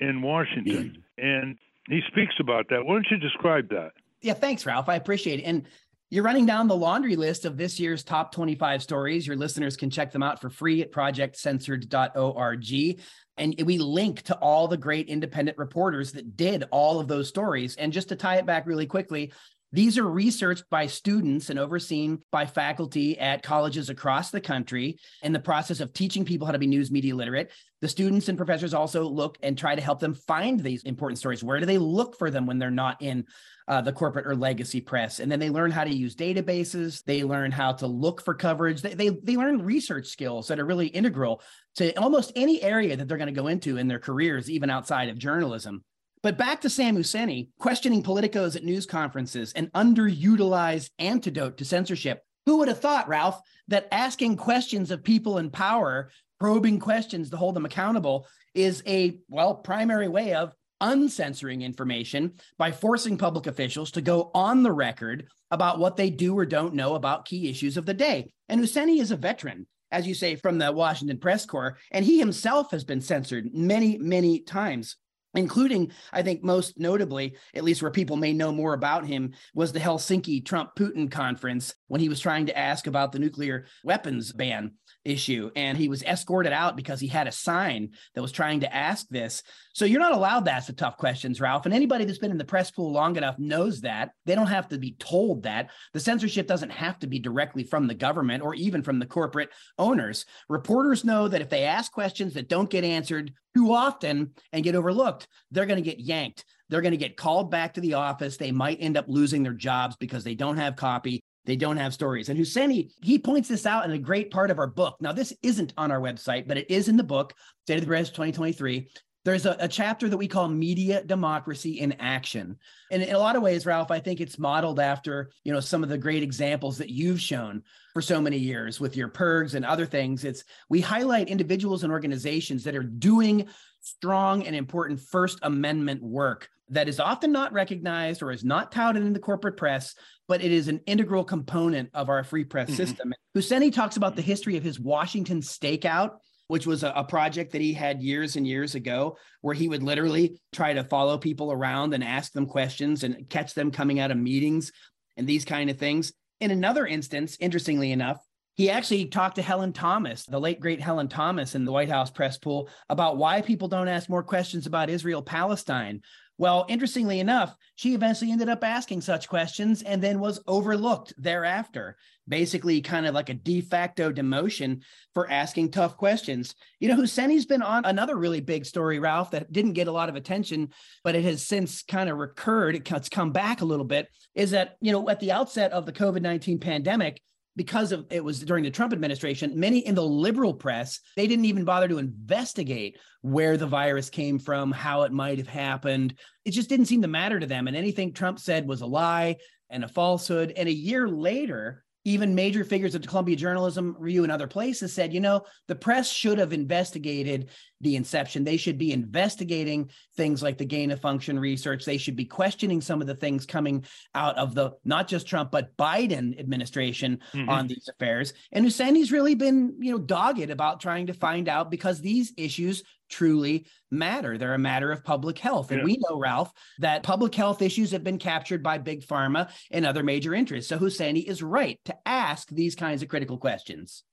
in Washington, mm. and he speaks about that. Why don't you describe that? Yeah, thanks, Ralph. I appreciate it. And you're running down the laundry list of this year's top 25 stories. Your listeners can check them out for free at projectcensored.org. And we link to all the great independent reporters that did all of those stories. And just to tie it back really quickly, these are researched by students and overseen by faculty at colleges across the country in the process of teaching people how to be news media literate. The students and professors also look and try to help them find these important stories. Where do they look for them when they're not in uh, the corporate or legacy press? And then they learn how to use databases. They learn how to look for coverage. They, they, they learn research skills that are really integral to almost any area that they're going to go into in their careers, even outside of journalism. But back to Sam Husseini, questioning politicos at news conferences, an underutilized antidote to censorship. Who would have thought, Ralph, that asking questions of people in power, probing questions to hold them accountable, is a, well, primary way of uncensoring information by forcing public officials to go on the record about what they do or don't know about key issues of the day. And Husseini is a veteran, as you say, from the Washington Press Corps, and he himself has been censored many, many times including, I think, most notably, at least where people may know more about him, was the Helsinki Trump Putin conference when he was trying to ask about the nuclear weapons ban issue. And he was escorted out because he had a sign that was trying to ask this. So you're not allowed to ask the tough questions, Ralph. And anybody that's been in the press pool long enough knows that. They don't have to be told that. The censorship doesn't have to be directly from the government or even from the corporate owners. Reporters know that if they ask questions that don't get answered too often and get overlooked, they're going to get yanked. They're going to get called back to the office. They might end up losing their jobs because they don't have copy. They don't have stories. And Husseini, he points this out in a great part of our book. Now, this isn't on our website, but it is in the book, State of the Press 2023. There's a, a, chapter that we call media democracy in action. And in a lot of ways, Ralph, I think it's modeled after, you know, some of the great examples that you've shown for so many years with your PIRGs and other things. It's we highlight individuals and organizations that are doing strong and important First Amendment work that is often not recognized or is not touted in the corporate press, but it is an integral component of our free press mm-hmm. system. Husseini talks about the history of his Washington stakeout, which was a, a, project that he had years and years ago, where he would literally try to follow people around and ask them questions and catch them coming out of meetings and these kind of things. In another instance, interestingly enough, he actually talked to Helen Thomas, the late great Helen Thomas in the White House press pool, about why people don't ask more questions about Israel Palestine. Well, interestingly enough, she eventually ended up asking such questions and then was overlooked thereafter. Basically, kind of like a de facto demotion for asking tough questions. You know, Husseini's been on another really big story, Ralph, that didn't get a lot of attention, but it has since kind of recurred. It's come back a little bit. Is that, you know, at the outset of the COVID 19 pandemic, because of it was during the Trump administration, many in the liberal press, they didn't even bother to investigate where the virus came from, how it might have happened. It just didn't seem to matter to them. And anything Trump said was a lie and a falsehood. And a year later, even major figures at the Columbia Journalism Review and other places said, you know, the press should have investigated the inception. They should be investigating things like the gain of function research. They should be questioning some of the things coming out of the not just Trump but Biden administration mm-hmm. on these affairs. And Husseini's really been, you know, dogged about trying to find out because these issues truly matter. They're a matter of public health. And yeah. we know, Ralph, that public health issues have been captured by big pharma and other major interests. So Husseini is right to ask these kinds of critical questions.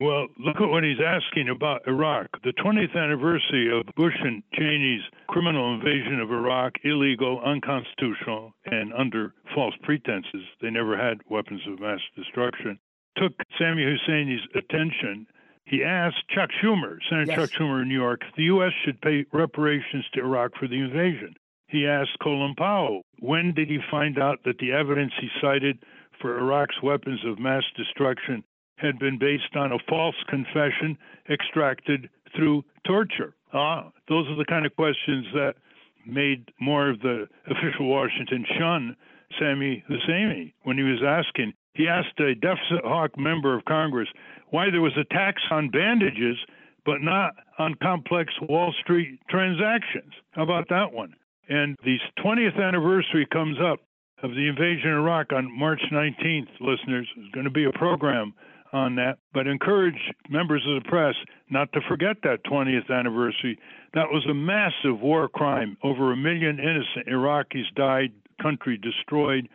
Well, look at what he's asking about Iraq. The 20th anniversary of Bush and Cheney's criminal invasion of Iraq, illegal, unconstitutional, and under false pretenses, they never had weapons of mass destruction, took Sami Husseini's attention. He asked Chuck Schumer, Senator yes. Chuck Schumer in New York, if the U.S. should pay reparations to Iraq for the invasion. He asked Colin Powell, when did he find out that the evidence he cited for Iraq's weapons of mass destruction had been based on a false confession extracted through torture. Ah, those are the kind of questions that made more of the official Washington shun Sammy Husseini when he was asking. He asked a deficit hawk member of Congress why there was a tax on bandages but not on complex Wall Street transactions. How about that one? And the 20th anniversary comes up of the invasion of Iraq on March 19th, listeners. It's going to be a program on that, but encourage members of the press not to forget that 20th anniversary. That was a massive war crime. Over a million innocent Iraqis died, country destroyed,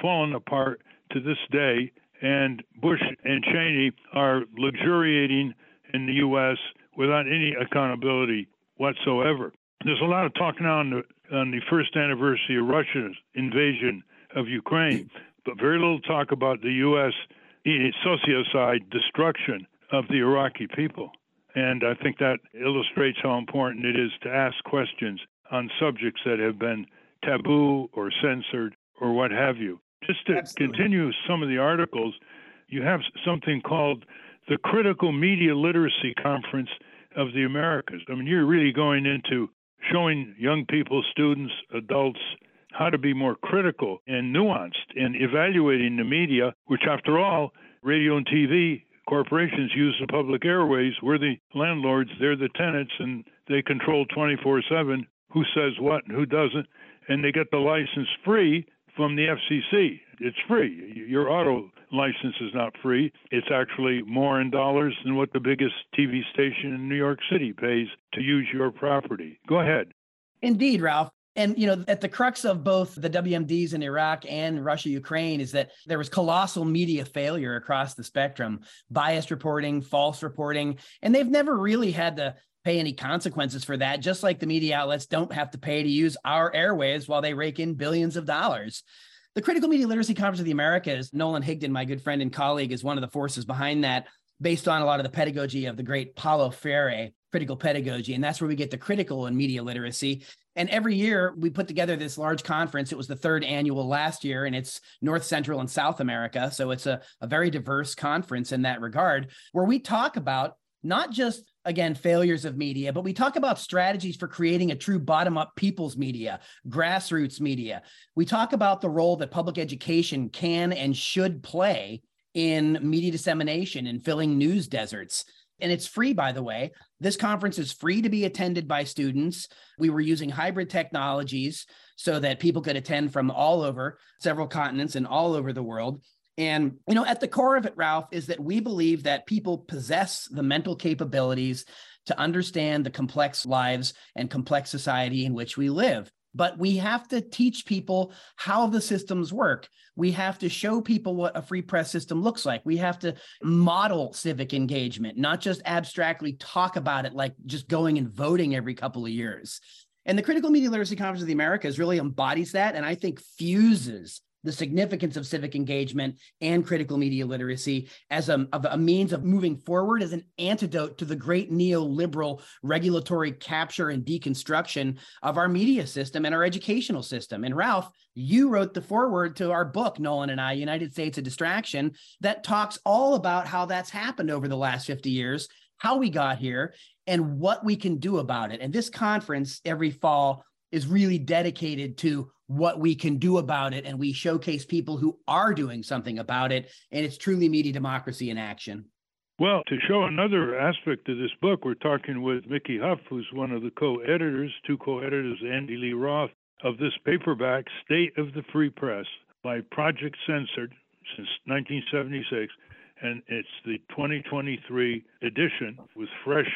fallen apart to this day. And Bush and Cheney are luxuriating in the U.S. without any accountability whatsoever. There's a lot of talk now on the, on the first anniversary of Russia's invasion of Ukraine, but very little talk about the U.S sociocide destruction of the Iraqi people. And I think that illustrates how important it is to ask questions on subjects that have been taboo or censored or what have you. Just to Absolutely. continue some of the articles, you have something called the Critical Media Literacy Conference of the Americas. I mean, you're really going into showing young people, students, adults, how to be more critical and nuanced in evaluating the media, which, after all, radio and TV corporations use the public airways. We're the landlords, they're the tenants, and they control 24 7 who says what and who doesn't. And they get the license free from the FCC. It's free. Your auto license is not free. It's actually more in dollars than what the biggest TV station in New York City pays to use your property. Go ahead. Indeed, Ralph. And you know, at the crux of both the WMDs in Iraq and Russia Ukraine is that there was colossal media failure across the spectrum, biased reporting, false reporting, and they've never really had to pay any consequences for that, just like the media outlets don't have to pay to use our airwaves while they rake in billions of dollars. The Critical Media Literacy Conference of the Americas, Nolan Higdon, my good friend and colleague, is one of the forces behind that, based on a lot of the pedagogy of the great Paulo Freire critical pedagogy. And that's where we get the critical and media literacy. And every year we put together this large conference. It was the third annual last year, and it's North Central and South America. So it's a, a very diverse conference in that regard, where we talk about not just again failures of media but we talk about strategies for creating a true bottom up people's media grassroots media we talk about the role that public education can and should play in media dissemination and filling news deserts and it's free, by the way. This conference is free to be attended by students. We were using hybrid technologies so that people could attend from all over several continents and all over the world. And, you know, at the core of it, Ralph, is that we believe that people possess the mental capabilities to understand the complex lives and complex society in which we live but we have to teach people how the systems work. We have to show people what a free press system looks like. We have to model civic engagement, not just abstractly talk about it like just going and voting every couple of years. And the Critical Media Literacy Conference of the Americas really embodies that and I think fuses the significance of civic engagement and critical media literacy as a, a, means of moving forward as an antidote to the great neoliberal regulatory capture and deconstruction of our media system and our educational system. And Ralph, you wrote the foreword to our book, Nolan and I, United States a Distraction, that talks all about how that's happened over the last 50 years, how we got here, and what we can do about it. And this conference every fall is really dedicated to what we can do about it and we showcase people who are doing something about it and it's truly media democracy in action Well, to show another aspect of this book, we're talking with Mickey Huff, who's one of the co editors, two co editors, Andy Lee Roth, of this paperback, State of the Free Press, by Project Censored since 1976. And it's the 2023 edition with fresh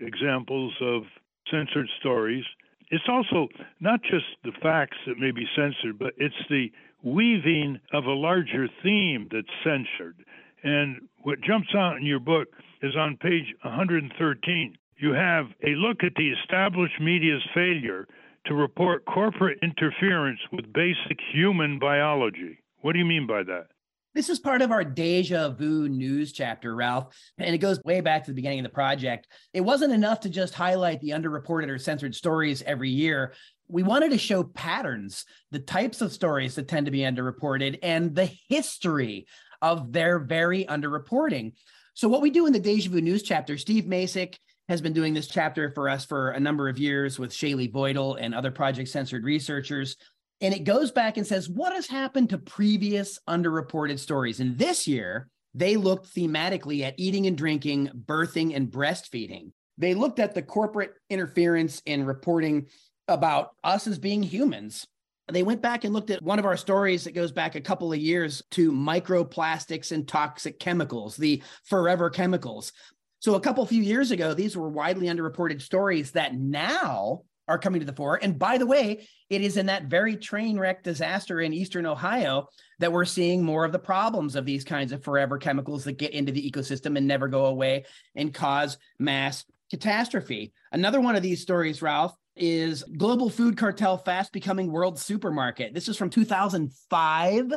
examples of censored stories. It's also not just the facts that may be censored, but it's the weaving of a larger theme that's censored. And what jumps out in your book is on page 113. You have a look at the established media's failure to report corporate interference with basic human biology. What do you mean by that? This is part of our deja vu news chapter, Ralph, and it goes way back to the beginning of the project. It wasn't enough to just highlight the underreported or censored stories every year. We wanted to show patterns, the types of stories that tend to be underreported, and the history of their very underreporting. So, what we do in the Deja Vu News chapter, Steve Macek has been doing this chapter for us for a number of years with Shaylee Voidal and other Project Censored researchers. And it goes back and says, what has happened to previous underreported stories? And this year, they looked thematically at eating and drinking, birthing, and breastfeeding. They looked at the corporate interference in reporting about us as being humans they went back and looked at one of our stories that goes back a couple of years to microplastics and toxic chemicals, the forever chemicals. So a couple few years ago, these were widely underreported stories that now are coming to the fore. And by the way, it is in that very train wreck disaster in Eastern Ohio that we're seeing more of the problems of these kinds of forever chemicals that get into the ecosystem and never go away and cause mass catastrophe. Another one of these stories, Ralph, is global food cartel fast becoming world supermarket. This is from 2005.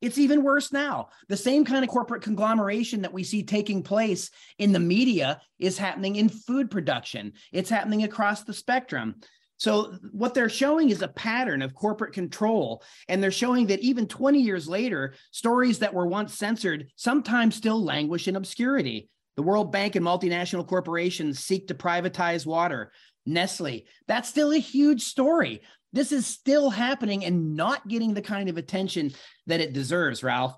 It's even worse now. The same kind of corporate conglomeration that we see taking place in the media is happening in food production. It's happening across the spectrum. So, what they're showing is a pattern of corporate control. And they're showing that even 20 years later, stories that were once censored sometimes still languish in obscurity. The World Bank and multinational corporations seek to privatize water. Nestle. That's still a huge story. This is still happening and not getting the kind of attention that it deserves, Ralph.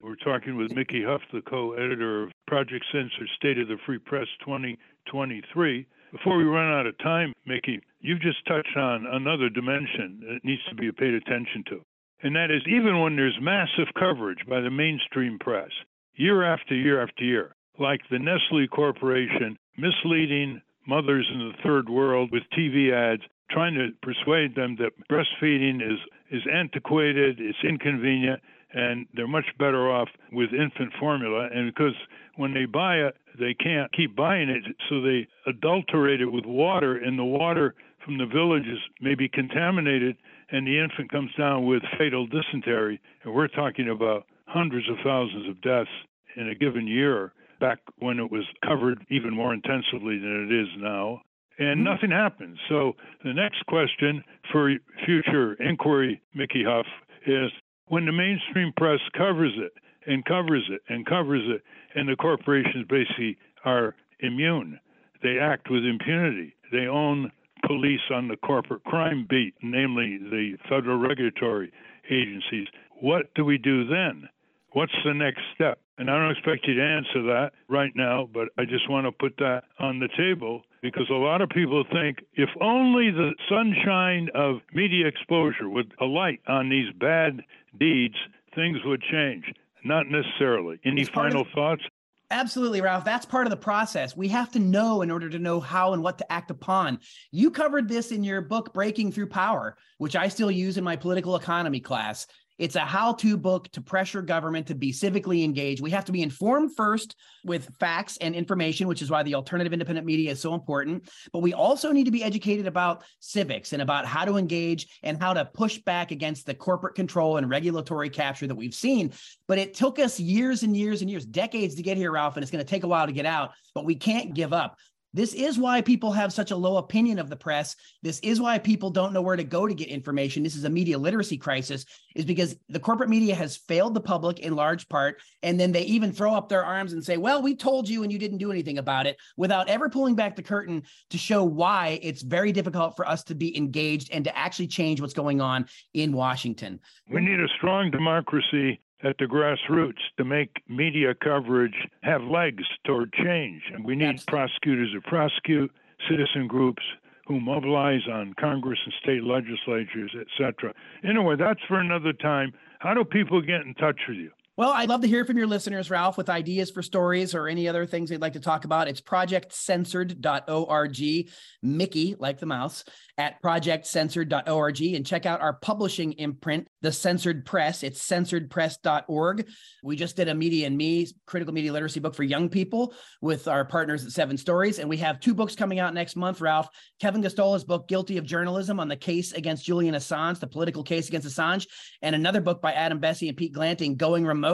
We're talking with Mickey Huff, the co editor of Project Censored State of the Free Press 2023. Before we run out of time, Mickey, you've just touched on another dimension that needs to be paid attention to. And that is even when there's massive coverage by the mainstream press, year after year after year, like the Nestle Corporation misleading mothers in the third world with TV ads trying to persuade them that breastfeeding is is antiquated, it's inconvenient, and they're much better off with infant formula. And because when they buy it, they can't keep buying it, so they adulterate it with water, and the water from the villages may be contaminated, and the infant comes down with fatal dysentery. And we're talking about hundreds of thousands of deaths in a given year back when it was covered even more intensively than it is now. And mm-hmm. nothing happens. So the next question for future inquiry, Mickey Huff, is when the mainstream press covers it and covers it and covers it, and the corporations basically are immune, they act with impunity. They own police on the corporate crime beat, namely the federal regulatory agencies. What do we do then? What's the next step? And I don't expect you to answer that right now, but I just want to put that on the table because a lot of people think if only the sunshine of media exposure would alight on these bad deeds, things would change. Not necessarily. Any final of, thoughts? Absolutely, Ralph. That's part of the process. We have to know in order to know how and what to act upon. You covered this in your book, Breaking Through Power, which I still use in my political economy class. It's a how to book to pressure government to be civically engaged. We have to be informed first with facts and information, which is why the alternative independent media is so important. But we also need to be educated about civics and about how to engage and how to push back against the corporate control and regulatory capture that we've seen. But it took us years and years and years, decades to get here, Ralph, and it's going to take a while to get out. But we can't give up. This is why people have such a low opinion of the press. This is why people don't know where to go to get information. This is a media literacy crisis, is because the corporate media has failed the public in large part. And then they even throw up their arms and say, well, we told you and you didn't do anything about it without ever pulling back the curtain to show why it's very difficult for us to be engaged and to actually change what's going on in Washington. We need a strong democracy at the grassroots to make media coverage have legs toward change. And we need Absolutely. prosecutors to prosecute, citizen groups who mobilize on Congress and state legislatures, etc. Anyway, that's for another time. How do people get in touch with you? Well, I'd love to hear from your listeners, Ralph, with ideas for stories or any other things they'd like to talk about. It's projectcensored.org, Mickey, like the mouse, at projectcensored.org, and check out our publishing imprint, The Censored Press. It's censoredpress.org. We just did a Media and Me critical media literacy book for young people with our partners at Seven Stories. And we have two books coming out next month, Ralph. Kevin Gosztola's book, Guilty of Journalism, on the case against Julian Assange, the political case against Assange, and another book by Adam Bessie and Pete Glanting, Going Remote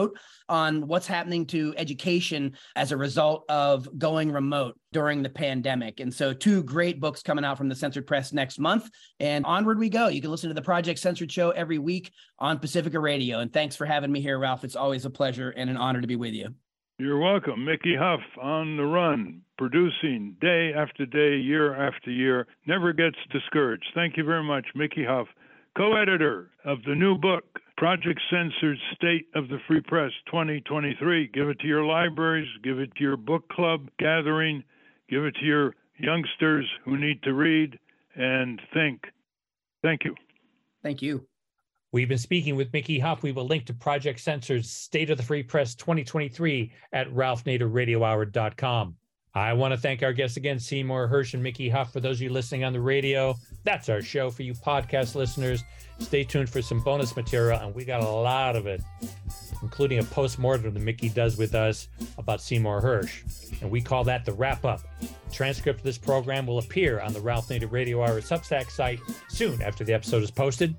on what's happening to education as a result of going remote during the pandemic. And so, two great books coming out from the Censored Press next month. And onward we go. You can listen to the Project Censored Show every week on Pacifica Radio. And thanks for having me here, Ralph. It's always a pleasure and an honor to be with you. You're welcome. Mickey Huff on the run, producing day after day, year after year, never gets discouraged. Thank you very much, Mickey Huff, co editor of the new book, Project Censored State of the Free Press 2023. Give it to your libraries, give it to your book club gathering, give it to your youngsters who need to read and think. Thank you. Thank you. We've been speaking with Mickey Huff. We will link to Project Censor's State of the Free Press 2023 at ralphnaderradiohour.com. I want to thank our guests again, Seymour Hersh and Mickey Huff. For those of you listening on the radio, that's our show for you podcast listeners. Stay tuned for some bonus material, and we got a lot of it, including a post-mortem that Mickey does with us about Seymour Hersh. And we call that the wrap up. Transcript of this program will appear on the Ralph Nader Radio Hour Substack site soon after the episode is posted.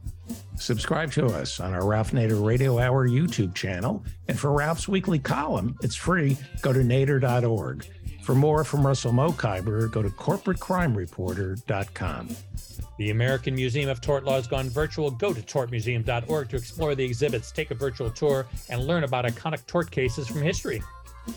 Subscribe to us on our Ralph Nader Radio Hour YouTube channel. And for Ralph's weekly column, it's free. Go to nader.org. For more from Russell Mokhiber, go to corporatecrimereporter.com. The American Museum of Tort Law has gone virtual. Go to tortmuseum.org to explore the exhibits, take a virtual tour, and learn about iconic tort cases from history.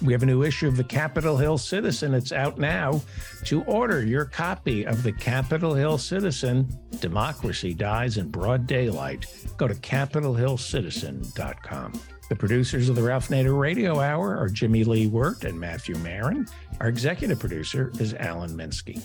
We have a new issue of the Capitol Hill Citizen. It's out now. To order your copy of the Capitol Hill Citizen, Democracy Dies in Broad Daylight, go to capitolhillcitizen.com. The producers of the Ralph Nader Radio Hour are Jimmy Lee Wirt and Matthew Marin. Our executive producer is Alan Minsky.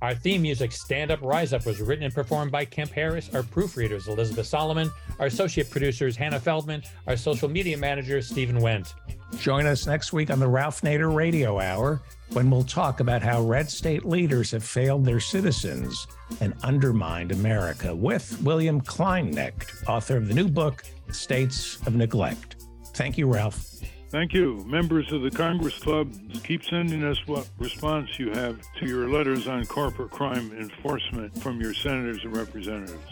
Our theme music, Stand Up, Rise Up, was written and performed by Kemp Harris. Our proofreaders, Elizabeth Solomon. Our associate producers, Hannah Feldman. Our social media manager, Stephen Wendt. Join us next week on the Ralph Nader Radio Hour when we'll talk about how red state leaders have failed their citizens and undermined America with William Kleinknecht, author of the new book, States of Neglect. Thank you, Ralph. Thank you. Members of the Congress Club, keep sending us what response you have to your letters on corporate crime enforcement from your senators and representatives.